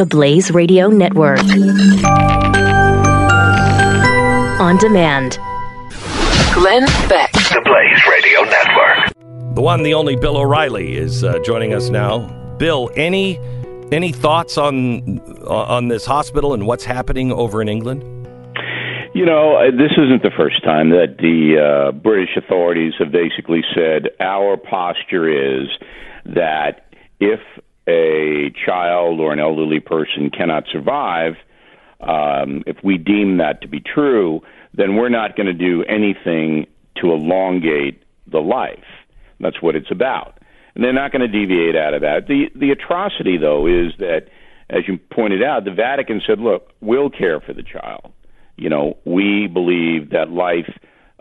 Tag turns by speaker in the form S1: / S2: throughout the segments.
S1: the Blaze Radio Network. On demand.
S2: Glenn Beck.
S3: The Blaze Radio Network.
S4: The one, the only Bill O'Reilly is uh, joining us now. Bill, any any thoughts on on this hospital and what's happening over in England?
S5: You know, uh, this isn't the first time that the uh, British authorities have basically said our posture is that if a child or an elderly person cannot survive, um, if we deem that to be true, then we're not going to do anything to elongate the life. That's what it's about. And they're not going to deviate out of that. The the atrocity though is that as you pointed out, the Vatican said, "Look, we'll care for the child." You know, we believe that life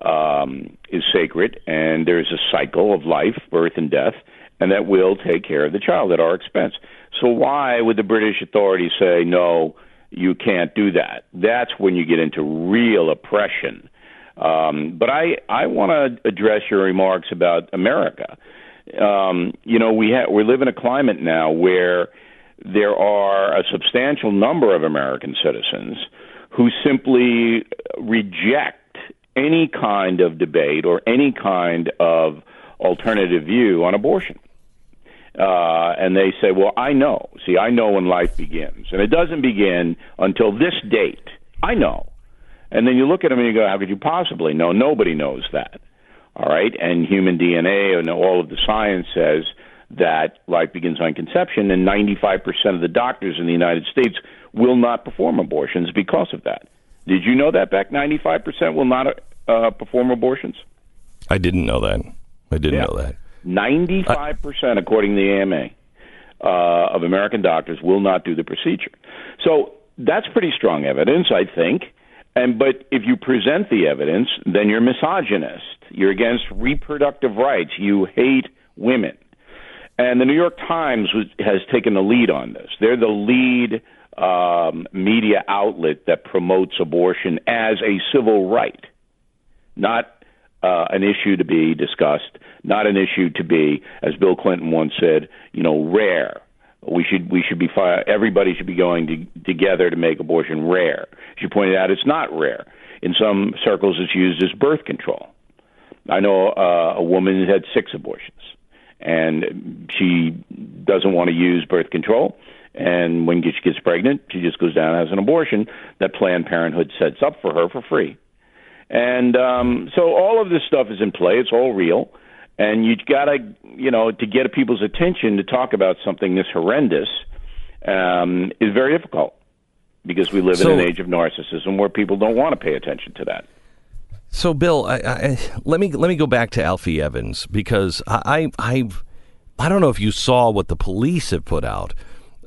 S5: um, is sacred and there's a cycle of life, birth and death, and that we'll take care of the child at our expense. So why would the British authorities say no? You can't do that. That's when you get into real oppression. Um, but I I want to address your remarks about America. Um, you know, we ha- we live in a climate now where there are a substantial number of American citizens who simply reject any kind of debate or any kind of alternative view on abortion uh, and they say, "Well, I know. See, I know when life begins, and it doesn't begin until this date. I know." And then you look at them and you go, "How could you possibly know? Nobody knows that." All right, and human DNA and all of the science says that life begins on conception, and 95% of the doctors in the United States will not perform abortions because of that. Did you know that, back 95% will not uh, perform abortions?
S4: I didn't know that. I didn't
S5: Yeah.
S4: know that.
S5: 95%, according to the AMA, uh, of American doctors will not do the procedure. So that's pretty strong evidence, I think. And but if you present the evidence, then you're misogynist. You're against reproductive rights. You hate women. And the New York Times was, has taken the lead on this. They're the lead um, media outlet that promotes abortion as a civil right, not uh, an issue to be discussed, not an issue to be, as Bill Clinton once said, you know, rare. We should we should be everybody should be going to, together to make abortion rare. She pointed out it's not rare. In some circles, it's used as birth control. I know uh, a woman that had six abortions, and she doesn't want to use birth control. And when she gets pregnant, she just goes down and has an abortion that Planned Parenthood sets up for her for free. And um, so all of this stuff is in play. It's all real. And you've got to, you know, to get people's attention to talk about something this horrendous um, is very difficult because we live
S4: So-
S5: in an age of narcissism where people don't want to pay attention to that.
S4: So, Bill, I, I, let me let me go back to Alfie Evans because I I I've, I don't know if you saw what the police have put out,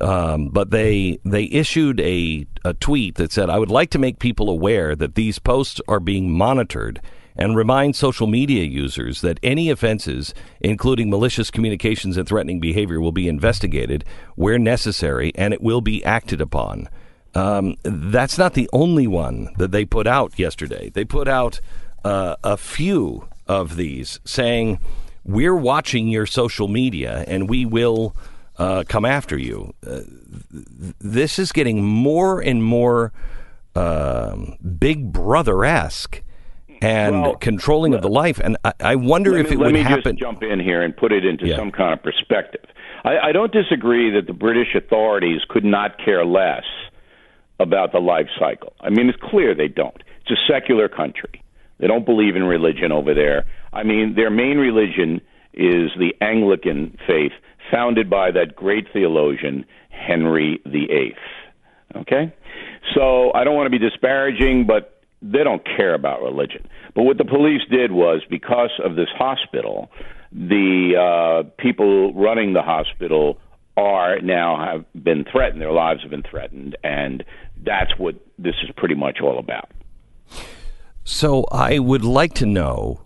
S4: um, but they they issued a a tweet that said, "I would like to make people aware that these posts are being monitored." And remind social media users that any offenses, including malicious communications and threatening behavior, will be investigated where necessary and it will be acted upon. Um, that's not the only one that they put out yesterday. They put out uh, a few of these saying, We're watching your social media and we will uh, come after you. Uh, th- this is getting more and more um, Big Brother esque and
S5: Well,
S4: controlling of the life. And I, I wonder
S5: let
S4: if
S5: me,
S4: it
S5: let
S4: would
S5: me
S4: happen.
S5: just jump in here and put it into
S4: Yeah.
S5: some kind of perspective. I, I don't disagree that the British authorities could not care less about the life cycle. I mean, it's clear they don't. It's a secular country. They don't believe in religion over there. I mean, their main religion is the Anglican faith, founded by that great theologian Henry VIII. Okay, so I don't want to be disparaging, but they don't care about religion. But what the police did was because of this hospital, the uh, people running the hospital are now have been threatened. Their lives have been threatened, and that's what this is pretty much all about.
S4: So I would like to know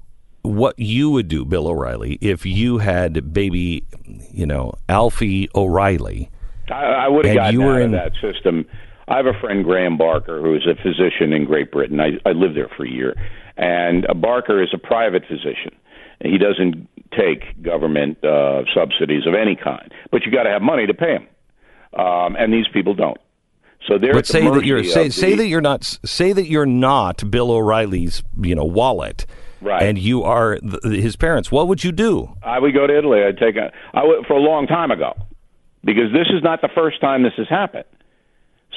S4: what you would do, Bill O'Reilly, if you had baby, you know, Alfie O'Reilly.
S5: I, I would have gotten
S4: you were
S5: out
S4: in-
S5: of that system. I have a friend, Graham Barker, who is a physician in Great Britain. I, I lived there for a year, and uh, Barker is a private physician. He doesn't take government uh, subsidies of any kind, but you got to have money to pay him. um, and these people don't. So they're
S4: But
S5: at the
S4: say that you're say, say that you're not say that you're not Bill O'Reilly's you know wallet,
S5: Right.
S4: And you are th- his parents. What would you do?
S5: I would go to Italy. I'd take a I would for a long time ago, because this is not the first time this has happened.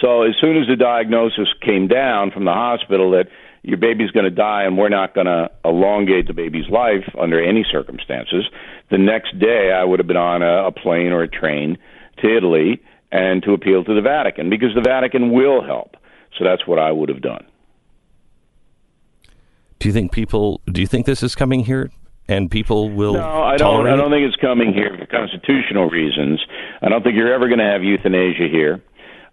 S5: So as soon as the diagnosis came down from the hospital that your baby's going to die and we're not going to elongate the baby's life under any circumstances, the next day I would have been on a, a plane or a train to Italy and to appeal to the Vatican because the Vatican will help. So that's what I would have done.
S4: Do you think people? Do you think this is coming here, and people will?
S5: No, I don't. I don't think it's coming here for constitutional reasons. I don't think you're ever going to have euthanasia here.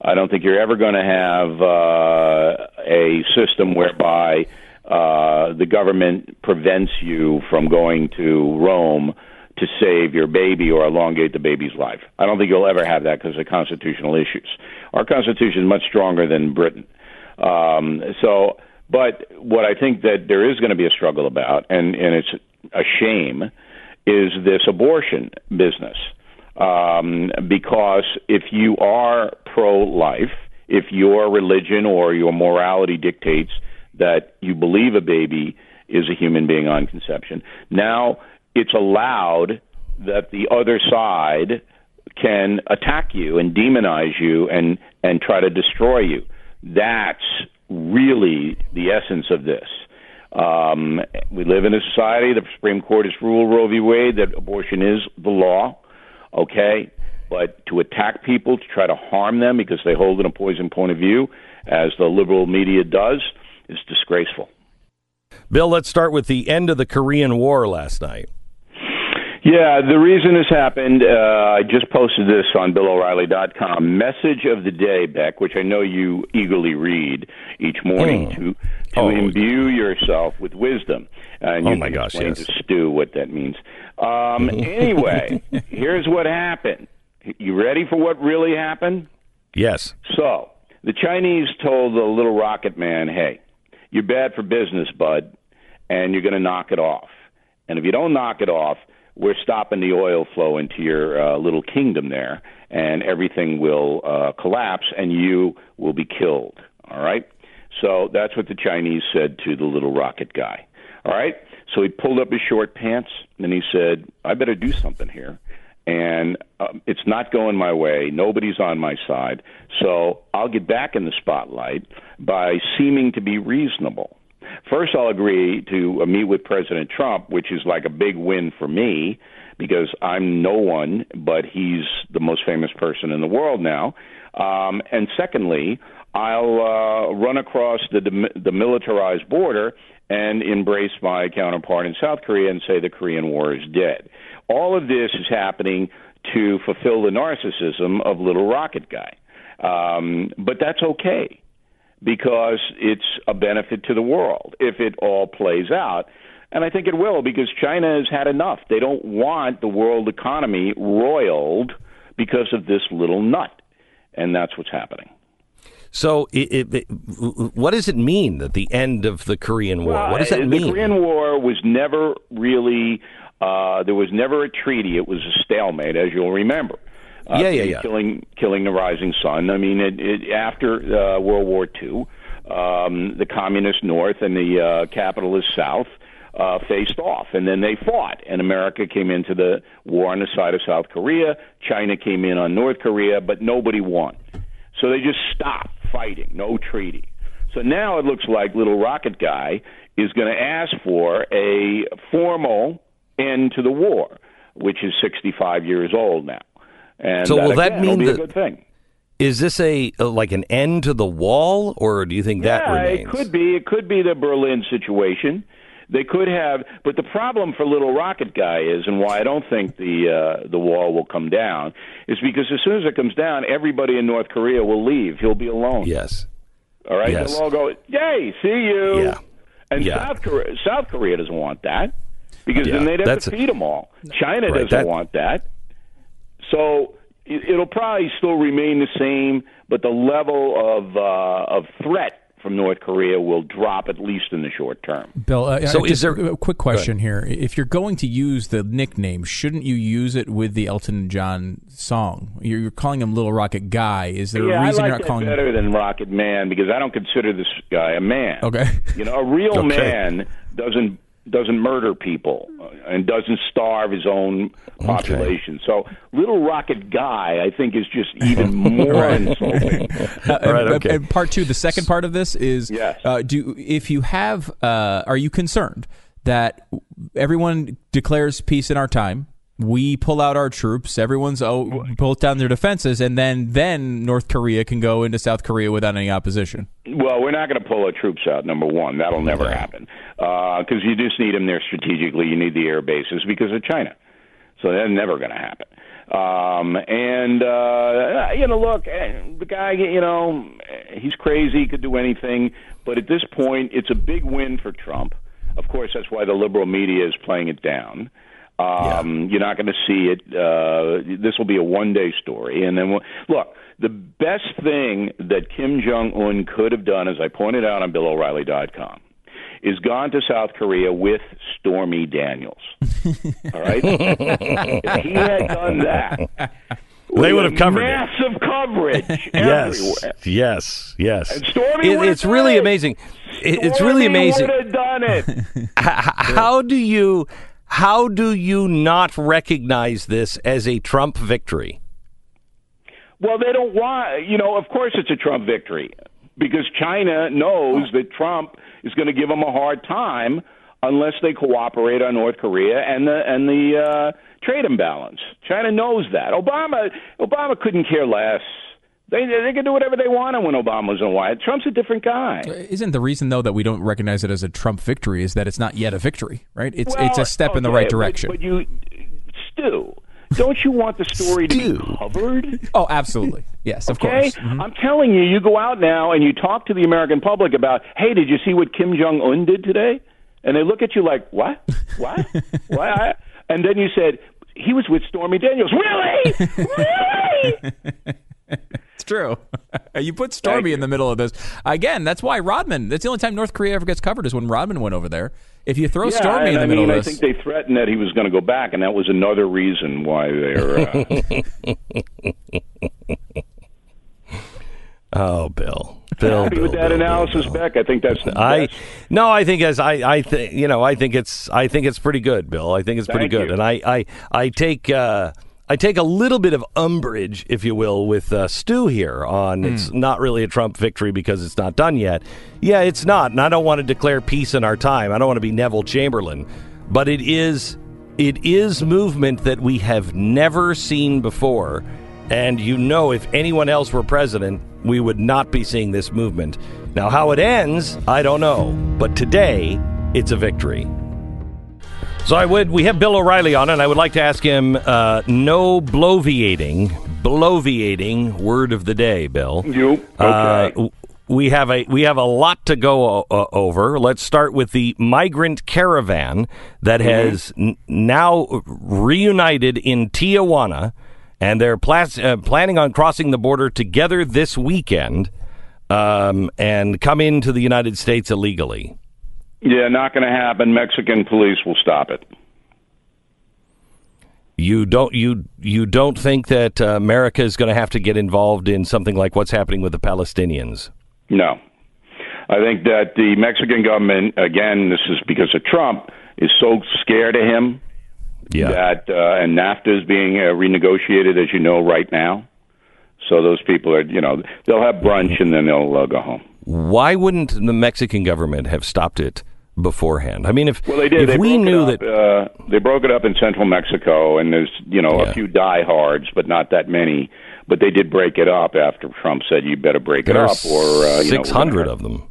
S5: I don't think you're ever going to have uh, a system whereby uh, the government prevents you from going to Rome to save your baby or elongate the baby's life. I don't think you'll ever have that because of constitutional issues. Our constitution is much stronger than Britain. Um, so, but what I think that there is going to be a struggle about, and, and it's a shame, is this abortion business. Um, because if you are pro life, if your religion or your morality dictates that you believe a baby is a human being on conception, now it's allowed that the other side can attack you and demonize you and, and try to destroy you. That's really the essence of this. Um, we live in a society, the Supreme Court has ruled Roe v. Wade that abortion is the law, okay? But to attack people, to try to harm them because they hold an opposing point of view, as the liberal media does, is disgraceful.
S4: Bill, let's start with the end of the Korean War last night.
S5: Yeah, the reason this happened, uh, I just posted this on BillO'Reilly.com. Message of the day, Beck, which I know you eagerly read each morning
S4: Mm.
S5: to to
S4: Oh.
S5: imbue yourself with wisdom. And
S4: Oh,
S5: you
S4: my gosh, yes.
S5: to Stu what that means. Um, anyway, here's what happened. You ready for what really happened?
S4: Yes.
S5: So, the Chinese told the little rocket man, hey, you're bad for business, bud, and you're going to knock it off. And if you don't knock it off, we're stopping the oil flow into your uh, little kingdom there, and everything will uh, collapse, and you will be killed. All right? So that's what the Chinese said to the little rocket guy. All right? So he pulled up his short pants, and he said, I better do something here and um, it's not going my way. Nobody's on my side. So I'll get back in the spotlight by seeming to be reasonable. First, I'll agree to meet with President Trump, which is like a big win for me because I'm no one, but he's the most famous person in the world now. Um, and secondly, I'll uh, run across the, the militarized border and embrace my counterpart in South Korea and say the Korean War is dead. All of this is happening to fulfill the narcissism of Little Rocket Guy. Um, but that's okay because it's a benefit to the world if it all plays out. And I think it will because China has had enough. They don't want the world economy roiled because of this little nut. And that's what's happening.
S4: So, it, it, it, what does it mean that the end of the Korean War?
S5: Well,
S4: what does that
S5: the
S4: mean?
S5: The Korean War was never really. Uh, there was never a treaty. It was a stalemate, as you'll remember. Uh,
S4: Yeah, yeah, yeah.
S5: Killing, killing the rising sun. I mean, it, it, after uh, World War II, um, the communist North and the uh, capitalist South uh, faced off, and then they fought. And America came into the war on the side of South Korea. China came in on North Korea, but nobody won. So they just stopped fighting. No treaty. So now it looks like Little Rocket Guy is going to ask for a formal end to the war, which is 65 years old now. And
S4: So will that
S5: again,
S4: mean
S5: will be
S4: that-
S5: a good thing?
S4: Is this a like an end to the wall, or do you think that
S5: yeah,
S4: remains?
S5: it could be. It could be the Berlin situation. They could have, but the problem for Little Rocket Guy is, and why I don't think the uh, the wall will come down, is because as soon as it comes down, everybody in North Korea will leave. He'll be alone.
S4: Yes.
S5: All right,
S4: Yes.
S5: they'll all go, "Yay, see you!"
S4: Yeah.
S5: And
S4: Yeah.
S5: South Korea, South Korea doesn't want that because
S4: Yeah,
S5: then they'd have to feed them all. China
S4: Right,
S5: doesn't
S4: that-
S5: want that. So it, it'll probably still remain the same, but the level of uh, of threat from North Korea will drop at least in the short term.
S6: Bill, uh,
S4: So
S6: I-
S4: is there-
S6: a quick question here? If you're going to use the nickname, shouldn't you use it with the Elton John song? You're, you're calling him Little Rocket Guy. Is there
S5: yeah,
S6: a reason
S5: I
S6: you're
S5: like
S6: not
S5: that
S6: calling
S5: better
S6: him?
S5: than Rocket Man because I don't consider this guy a man.
S6: Okay.
S5: You know, a real
S4: Okay.
S5: man doesn't doesn't murder people uh, and doesn't starve his own population. So, little rocket guy, I think, is just even more insulting.
S6: Uh, and,
S4: right, okay.
S6: and part two, the second part of this is:
S5: Yes.
S6: uh, do if you have, uh, are you concerned that everyone declares peace in our time? We pull out our troops. Everyone's oh, pulls down their defenses, and then then North Korea can go into South Korea without any opposition.
S5: Well, we're not going to pull our troops out. Number one, that'll never happen because you just need them there strategically. You need the air bases because of China, so that's never going to happen. Um, and uh, you know, look, eh, the guy, you know, he's crazy. He could do anything, but at this point, it's a big win for Trump. Of course, that's why the liberal media is playing it down. Um, You're not going to see it. Uh, this will be a one day story. And then, we'll, look, the best thing that Kim Jong un could have done, as I pointed out on BillO'Reilly.com, is gone to South Korea with Stormy Daniels. All right? if he had done that,
S4: They would have covered it.
S5: massive coverage
S4: Yes,
S5: everywhere.
S4: yes, yes.
S5: And Stormy
S4: It-
S5: would've
S4: it's really
S5: it.
S4: amazing. It- it's really amazing.
S5: would have done it.
S4: H- How do you how do you not recognize this as a Trump victory?
S5: Well, they don't want, you know, of course it's a Trump victory because China knows that Trump is going to give them a hard time unless they cooperate on North Korea and the and the uh, trade imbalance. China knows that. Obama Obama couldn't care less. They they can do whatever they want when Obama was in the White. House. Trump's a different guy.
S6: Isn't the reason though that we don't recognize it as a Trump victory is that it's not yet a victory, right? It's
S5: Well,
S6: it's a step in the right direction.
S5: But, you, Stu, don't you want the story to be covered?
S6: oh, absolutely. Yes, of
S5: Okay,
S6: course. Mhm.
S5: I'm telling you, you go out now and you talk to the American public about, hey, did you see what Kim Jong Un did today? And they look at you like, what, what, what? And then you said he was with Stormy Daniels. Really, really?
S6: It's true. you put Stormy
S5: Thank
S6: in the middle of this. Again, that's why Rodman, that's the only time North Korea ever gets covered is when Rodman went over there. If you throw
S5: Yeah,
S6: Stormy in the
S5: I
S6: middle
S5: mean,
S6: of this.
S5: I
S6: this.
S5: think they threatened that he was going to go back, and that was another reason why they're. Uh,
S4: Oh, Bill. Bill,
S5: happy
S4: Bill,
S5: with that
S4: Bill, Bill,
S5: analysis,
S4: Bill.
S5: Beck. I think that's the
S4: I
S5: best.
S4: no, I think as I I think you know I think it's I think it's pretty good, Bill. I think it's pretty
S5: Thank
S4: good,
S5: you.
S4: and I I I take uh, I take a little bit of umbrage, if you will, with uh, Stu here on it's not really a Trump victory because it's not done yet. Yeah, it's not, and I don't want to declare peace in our time. I don't want to be Neville Chamberlain, but it is it is movement that we have never seen before. And you know, if anyone else were president, we would not be seeing this movement. Now, how it ends, I don't know. But today, it's a victory. So I would. We have Bill O'Reilly on, and I would like to ask him no bloviating, bloviating word of the day, Bill.
S5: You
S4: Uh,
S5: okay?
S4: w- we have a we have a lot to go uh, over. Let's start with the migrant caravan that has n- now reunited in Tijuana, and they're plas- uh, planning on crossing the border together this weekend um, and come into the United States illegally.
S5: Yeah, not going to happen. Mexican police will stop it.
S4: You don't you you don't think that uh, America is going to have to get involved in something like what's happening with the Palestinians?
S5: No. I think that the Mexican government, again, this is because of Trump, is so scared of him
S4: Yeah.
S5: that, uh, and NAFTA is being uh, renegotiated, as you know, right now. So those people are, you know, they'll have brunch and then they'll uh, go home.
S4: Why wouldn't the Mexican government have stopped it beforehand? I mean, if
S5: Well, they did.
S4: if
S5: they
S4: we knew
S5: up,
S4: that,
S5: uh, they broke it up in central Mexico, and there's, you know,
S4: Yeah.
S5: a few diehards, but not that many. But they did break it up after Trump said, "You better break it
S4: there are
S5: up," or uh, you know,
S4: six hundred of them.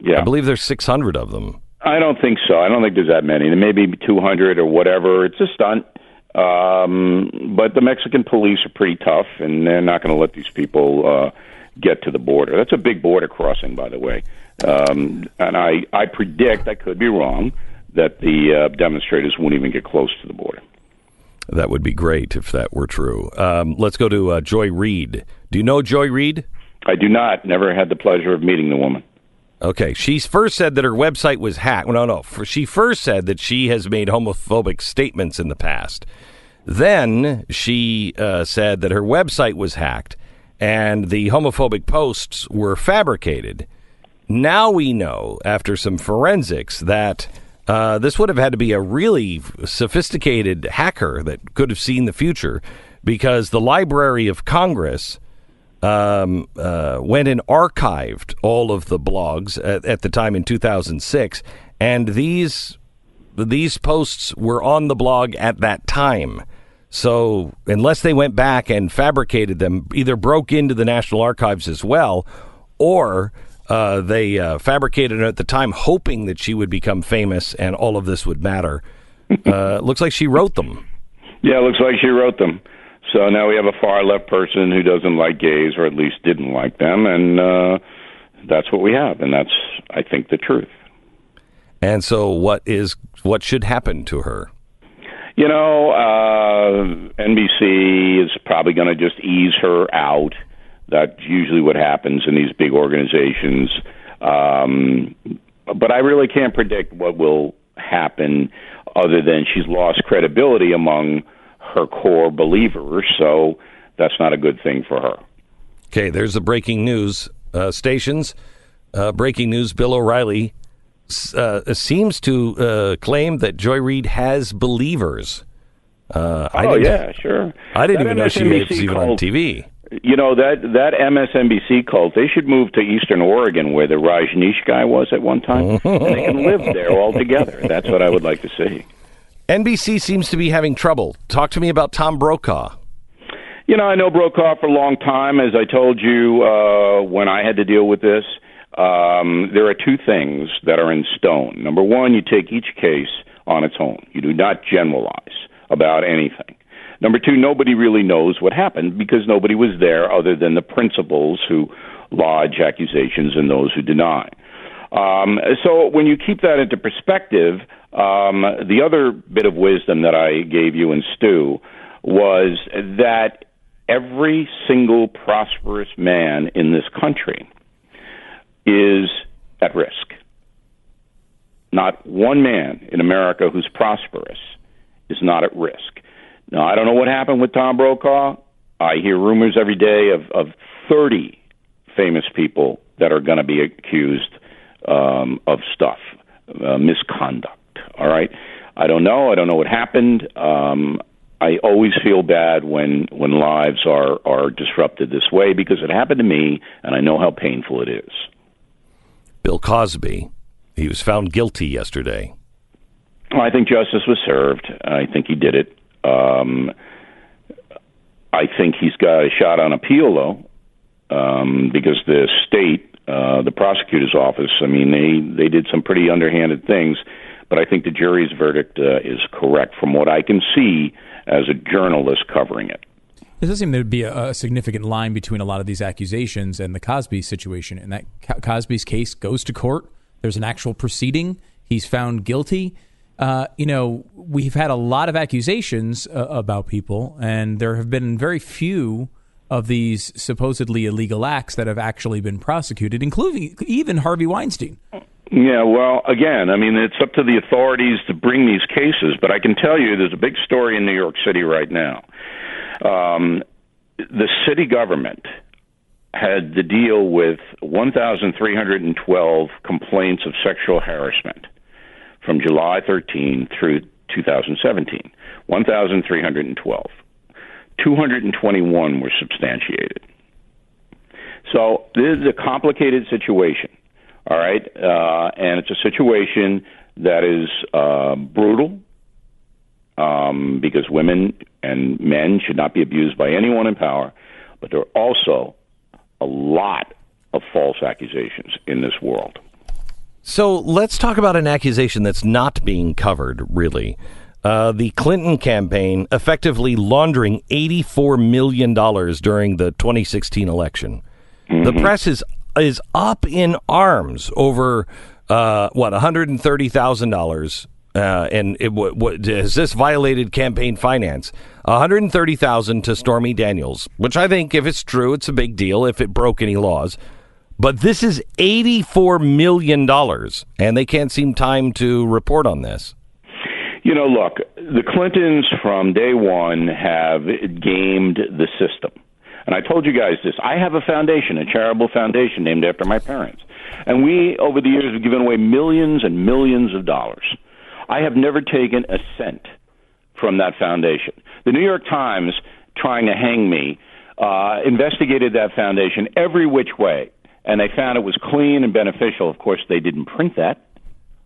S5: Yeah,
S4: I believe there's six hundred of them.
S5: I don't think so. I don't think there's that many. There may be 200 or whatever. It's a stunt. Um, but the Mexican police are pretty tough, and they're not going to let these people uh, get to the border. That's a big border crossing, by the way. Um, and I, I predict, I could be wrong, that the uh, demonstrators won't even get close to the border.
S4: That would be great if that were true. Um, let's go to uh, Joy Reid. Do you know Joy Reid?
S5: I do not. Never had the pleasure of meeting the woman.
S4: Okay, she first said that her website was hacked. No, no. She first said that she has made homophobic statements in the past. Then she uh, said that her website was hacked and the homophobic posts were fabricated. Now we know, after some forensics, that uh, this would have had to be a really sophisticated hacker that could have seen the future because the Library of Congress um, uh, went and archived all of the blogs at, at, the time in 2006, and these these posts were on the blog at that time. So unless they went back and fabricated them, either broke into the National Archives as well, or uh, they uh, fabricated it at the time, hoping that she would become famous and all of this would matter. Uh, looks like she wrote them.
S5: Yeah, it looks like she wrote them. So now we have a far left person who doesn't like gays, or at least didn't like them, and uh, that's what we have, and that's, I think, the truth.
S4: And so, what is what should happen to her?
S5: You know, uh, NBC is probably going to just ease her out. That's usually what happens in these big organizations. Um, but I really can't predict what will happen other than she's lost credibility among her core believers. So that's not a good thing for her.
S4: Okay, there's the breaking news uh, stations. Uh, breaking news Bill O'Reilly uh, seems to uh, claim that Joy Reid has believers.
S5: Uh, oh yeah, sure.
S4: I didn't that even MSNBC know she was even on TV.
S5: You know that that MSNBC cult. They should move to Eastern Oregon, where the Rajneesh guy was at one time, and they can live there all together. That's what I would like to see.
S4: NBC seems to be having trouble. Talk to me about Tom Brokaw.
S5: You know, I know Brokaw for a long time. As I told you uh, when I had to deal with this, um, there are two things that are in stone. Number one, you take each case on its own. You do not generalize about anything. Number two, nobody really knows what happened because nobody was there other than the principals who lodge accusations and those who deny. Um, so when you keep that into perspective, um, the other bit of wisdom that I gave you in Stu was that every single prosperous man in this country is at risk. Not one man in America who's prosperous is not at risk. Now, I don't know what happened with Tom Brokaw. I hear rumors every day of, of 30 famous people that are going to be accused um, of stuff, uh, misconduct. All right. I don't know. I don't know what happened. Um, I always feel bad when when lives are are disrupted this way because it happened to me, and I know how painful it is.
S4: Bill Cosby. He was found guilty yesterday.
S5: Well, I think justice was served. I think he did it. Um, I think he's got a shot on appeal, though, um, because the state, uh, the prosecutor's office, I mean, they, they did some pretty underhanded things. But I think the jury's verdict uh, is correct from what I can see as a journalist covering it.
S6: There does seem to be a, a, significant line between a lot of these accusations and the Cosby situation. And that Cosby's case goes to court. There's an actual proceeding. He's found guilty. Uh, you know, we've had a lot of accusations uh, about people, and there have been very few of these supposedly illegal acts that have actually been prosecuted, including even Harvey Weinstein.
S5: Yeah, well, again, I mean, it's up to the authorities to bring these cases, but I can tell you there's a big story in New York City right now um, the city government had to deal with 1,312 complaints of sexual harassment from July 13 through 2017. 1,312. 221 were substantiated. So this is a complicated situation, all right? Uh, and it's a situation that is uh, brutal, um, because women and men should not be abused by anyone in power. But there are also a lot of false accusations in this world.
S4: So let's talk about an accusation that's not being covered, really. Uh, the Clinton campaign effectively laundering $84 million during the 2016 election. Mm-hmm. The press is is up in arms over uh, what $130,000 uh, and it, w- w- has this violated campaign finance? 130,000 to Stormy Daniels, which I think, if it's true, it's a big deal if it broke any laws. But this is $84 million, and they can't seem time to report on this.
S5: You know, look, the Clintons from day one have gamed the system. And I told you guys this. I have a foundation, a charitable foundation named after my parents. And we, over the years, have given away millions and millions of dollars. I have never taken a cent from that foundation. The New York Times, trying to hang me, uh, investigated that foundation every which way, and they found it was clean and beneficial. Of course, they didn't print that.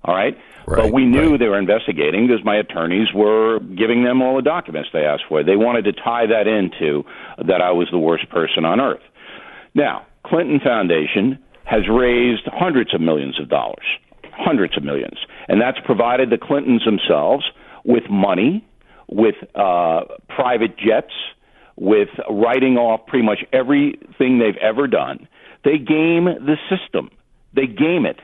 S5: All right.
S4: Right,
S5: but we knew
S4: right.
S5: they were investigating because my attorneys were giving them all the documents they asked for. They wanted to tie that into that I was the worst person on earth. Now, Clinton Foundation has raised hundreds of millions of dollars, hundreds of millions, and that's provided the Clintons themselves with money, with uh, private jets, with writing off pretty much everything they've ever done. They game the system. They game it.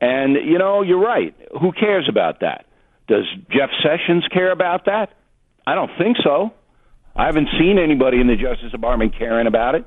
S5: And, you know, you're right. Who cares about that? Does Jeff Sessions care about that? I don't think so. I haven't seen anybody in the Justice Department caring about it.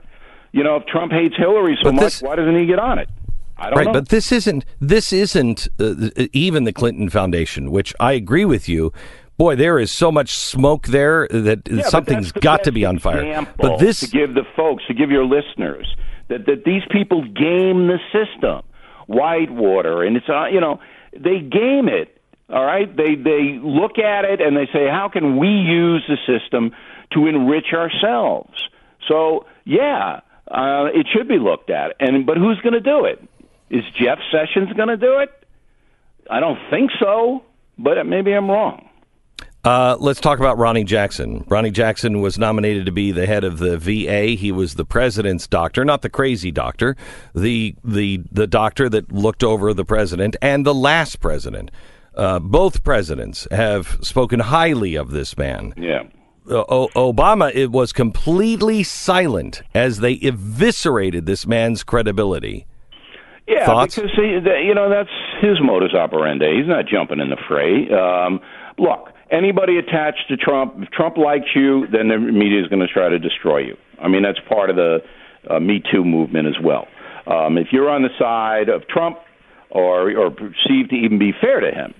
S5: You know, if Trump hates Hillary so
S4: But
S5: much, why doesn't he get on it? I don't
S4: Right,
S5: know.
S4: but this isn't this isn't uh, even the Clinton Foundation, which I agree with you. Boy, there is so much smoke there that
S5: Yeah,
S4: something's
S5: the
S4: got to be on fire. But this
S5: to give the folks, to give your listeners, that that these people game the system, Whitewater, and it's uh, you know they game it. All right, they they look at it and they say, how can we use the system to enrich ourselves? So yeah, uh, it should be looked at. And but who's going to do it? Is Jeff Sessions going to do it? I don't think so, but maybe I'm wrong.
S4: Uh, let's talk about Ronny Jackson. Ronny Jackson was nominated to be the head of the VA. He was the president's doctor, not the crazy doctor, the the the doctor that looked over the president and the last president. Uh, both presidents have spoken highly of this man.
S5: Yeah.
S4: O- Obama it was completely silent as they eviscerated this man's credibility.
S5: Yeah,
S4: Thoughts?
S5: because he, you know that's his modus operandi. He's not jumping in the fray. Um, look, anybody attached to Trump, if Trump likes you, then the media is going to try to destroy you. I mean, that's part of the uh, Me Too movement as well. Um, if you're on the side of Trump, or or perceived to even be fair to him,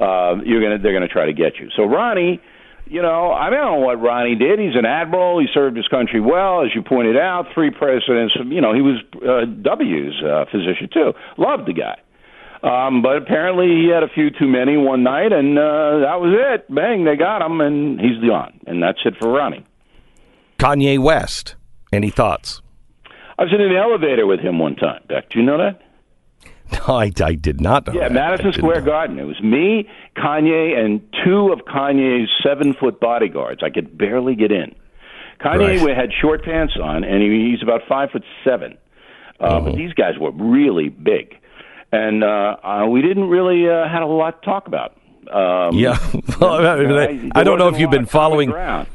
S5: uh, you're gonna they're gonna try to get you. So Ronny, you know, I don't know what Ronny did. He's an admiral. He served his country well, as you pointed out. Three presidents. You know, he was uh, W's uh, physician too. Loved the guy. Um, but apparently he had a few too many one night, and uh, that was it. Bang, they got him, and he's gone. And that's it for Ronny.
S4: Kanye West. Any thoughts?
S5: I was in an elevator with him one time. Beck, do you know that?
S4: No, I, I did not know.
S5: Yeah,
S4: that.
S5: Madison Square
S4: not.
S5: Garden. It was me, Kanye, and two of Kanye's seven foot bodyguards. I could barely get in. Kanye
S4: Right.
S5: had short pants on, and he, he's about five foot seven. Uh, But these guys were really big, and uh, uh, we didn't really uh, had a lot to talk about. Um,
S4: Yeah, well, I, mean, I- I don't know if you've been following.
S5: ground.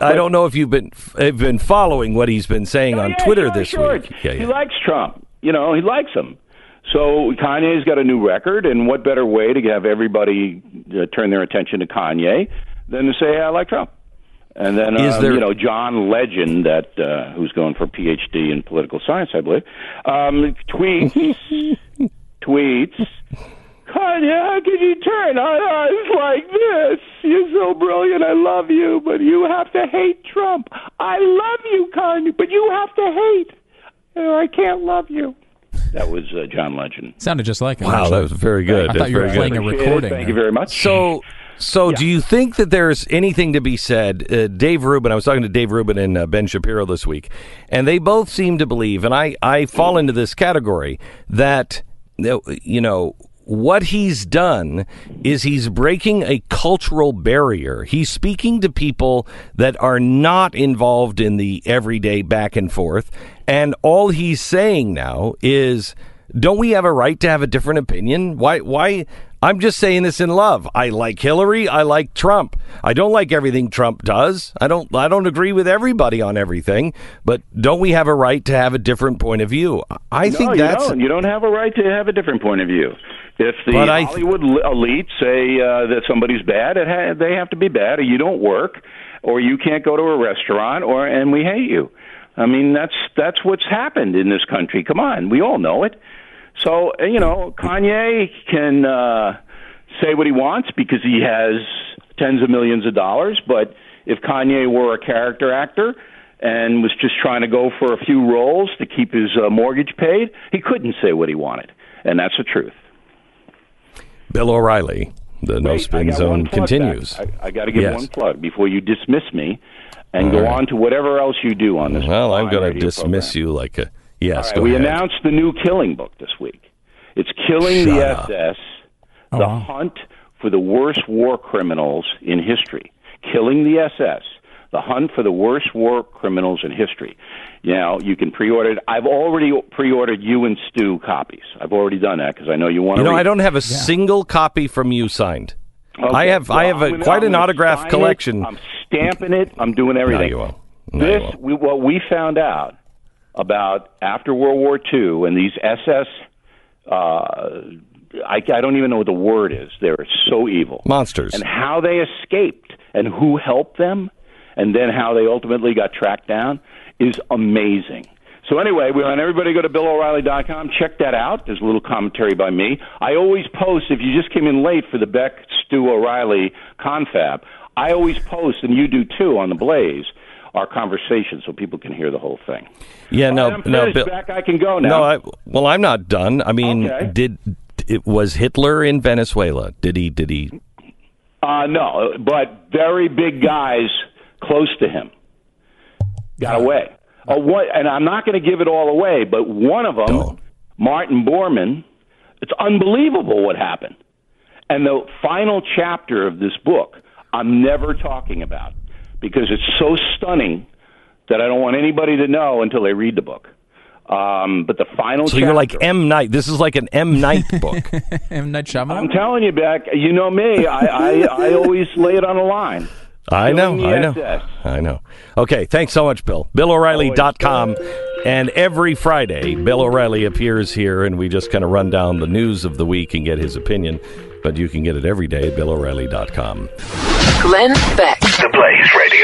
S4: I don't know if you've been have been following what he's been saying
S5: Oh,
S4: on
S5: yeah,
S4: Twitter
S5: sure,
S4: this
S5: sure.
S4: week. Yeah,
S5: He
S4: yeah.
S5: likes Trump. You know, he likes him. So Kanye's got a new record, and what better way to have everybody uh, turn their attention to Kanye than to say I like Trump? And then um,
S4: there-
S5: you know John Legend, that uh, who's going for a PhD in political science, I believe, um, tweets tweets. Kanye, how could you turn on us like this? You're so brilliant. I love you, but you have to hate Trump. I love you, Kanye, but you have to hate. I can't love you. That was uh, John Legend.
S6: Sounded just like him.
S4: Wow,
S6: actually.
S4: that was very good.
S6: I
S4: That's
S6: thought you were
S4: very
S6: playing
S4: good.
S6: a recording.
S5: Thank you very much.
S4: So, so do you think that there's anything to be said? Uh, Dave Rubin, I was talking to Dave Rubin and uh, Ben Shapiro this week, and they both seem to believe, and I, I fall into this category that you know what he's done is he's breaking a cultural barrier. He's speaking to people that are not involved in the everyday back and forth, and all he's saying now is don't we have a right to have a different opinion? Why? Why? I'm just saying this in love. I like Hillary. I like Trump. I don't like everything Trump does. I don't. I don't agree with everybody on everything. But don't we have a right to have a different point of view? I
S5: no,
S4: think
S5: you
S4: that's.
S5: don't. You don't have a right to have a different point of view. If the
S4: I
S5: Hollywood elite say uh, that somebody's bad, it ha- they have to be bad, or you don't work, or you can't go to a restaurant, or and we hate you. I mean, that's that's what's happened in this country. Come on, we all know it. So uh, you know, Kanye can uh, say what he wants because he has tens of millions of dollars. But if Kanye were a character actor and was just trying to go for a few roles to keep his uh, mortgage paid, he couldn't say what he wanted, and that's the truth.
S4: Bill O'Reilly, the No
S5: Wait, I
S4: Spin Zone continues.
S5: back. I, I got to give
S4: Yes.
S5: one plug before you dismiss me and go
S4: All right.
S5: on to whatever else you do on this.
S4: Well, I'm going to dismiss
S5: program.
S4: you like a yes.
S5: All right,
S4: go
S5: we
S4: ahead.
S5: announced the new Killing book this week. It's Killing
S4: Shut
S5: the
S4: up.
S5: SS:
S6: Oh,
S5: The
S6: wow.
S5: Hunt for the Worst War Criminals in History. Killing the SS: The Hunt for the Worst War Criminals in History. You know, you can pre-order it. I've already pre-ordered you and Stu copies. I've already done that because I know you want
S4: You
S5: to.
S4: know,
S5: read
S4: I don't have a single copy from you signed.
S5: Okay.
S4: I have I have a,
S5: I'm gonna-
S4: quite
S5: I'm
S4: an autograph
S5: sign it.
S4: collection.
S5: I'm stamping it. I'm doing everything.
S4: you won't. No, you won't.
S5: we, what we found out about after World War II and these SS. Uh, I, I don't even know what the word is. They're so evil.
S4: Monsters.
S5: And how they escaped and who helped them, and then how they ultimately got tracked down is amazing. So anyway, we want everybody to go to BillO'Reilly.com. Check that out. There's a little commentary by me. I always post if you just came in late for the Beck Stu O'Reilly confab. I always post, and you do too, on the Blaze, our conversation so people can hear the whole thing.
S4: yeah, no,
S5: right,
S4: no, Bill.
S5: Beck. I can go now.
S4: No, I, well, I'm not done. I mean,
S5: Okay.
S4: did it was Hitler in Venezuela? Did he? Did he?
S5: Uh, no, but very big guys close to him got away. Uh, what, and I'm not going to give it all away, but one of them,
S4: Don't.
S5: Martin Bormann, it's unbelievable what happened. And the final chapter of this book, I'm never talking about because it's so stunning that I don't want anybody to know until they read the book. Um, but the final
S4: So
S5: chapter,
S4: you're like M Night. This is like an M Night book.
S6: M. Night Shyamalan.
S5: I'm telling you, Beck, you know me. I, I, I always lay it on the line.
S4: I know, I know, I know. Okay, thanks so much, Bill. BillO'Reilly.com. And every Friday, Bill O'Reilly appears here, and we just kind of run down the news of the week and get his opinion. But you can get it every day at BillO'Reilly.com.
S2: Glenn Beck.
S3: The Blaze Radio Network.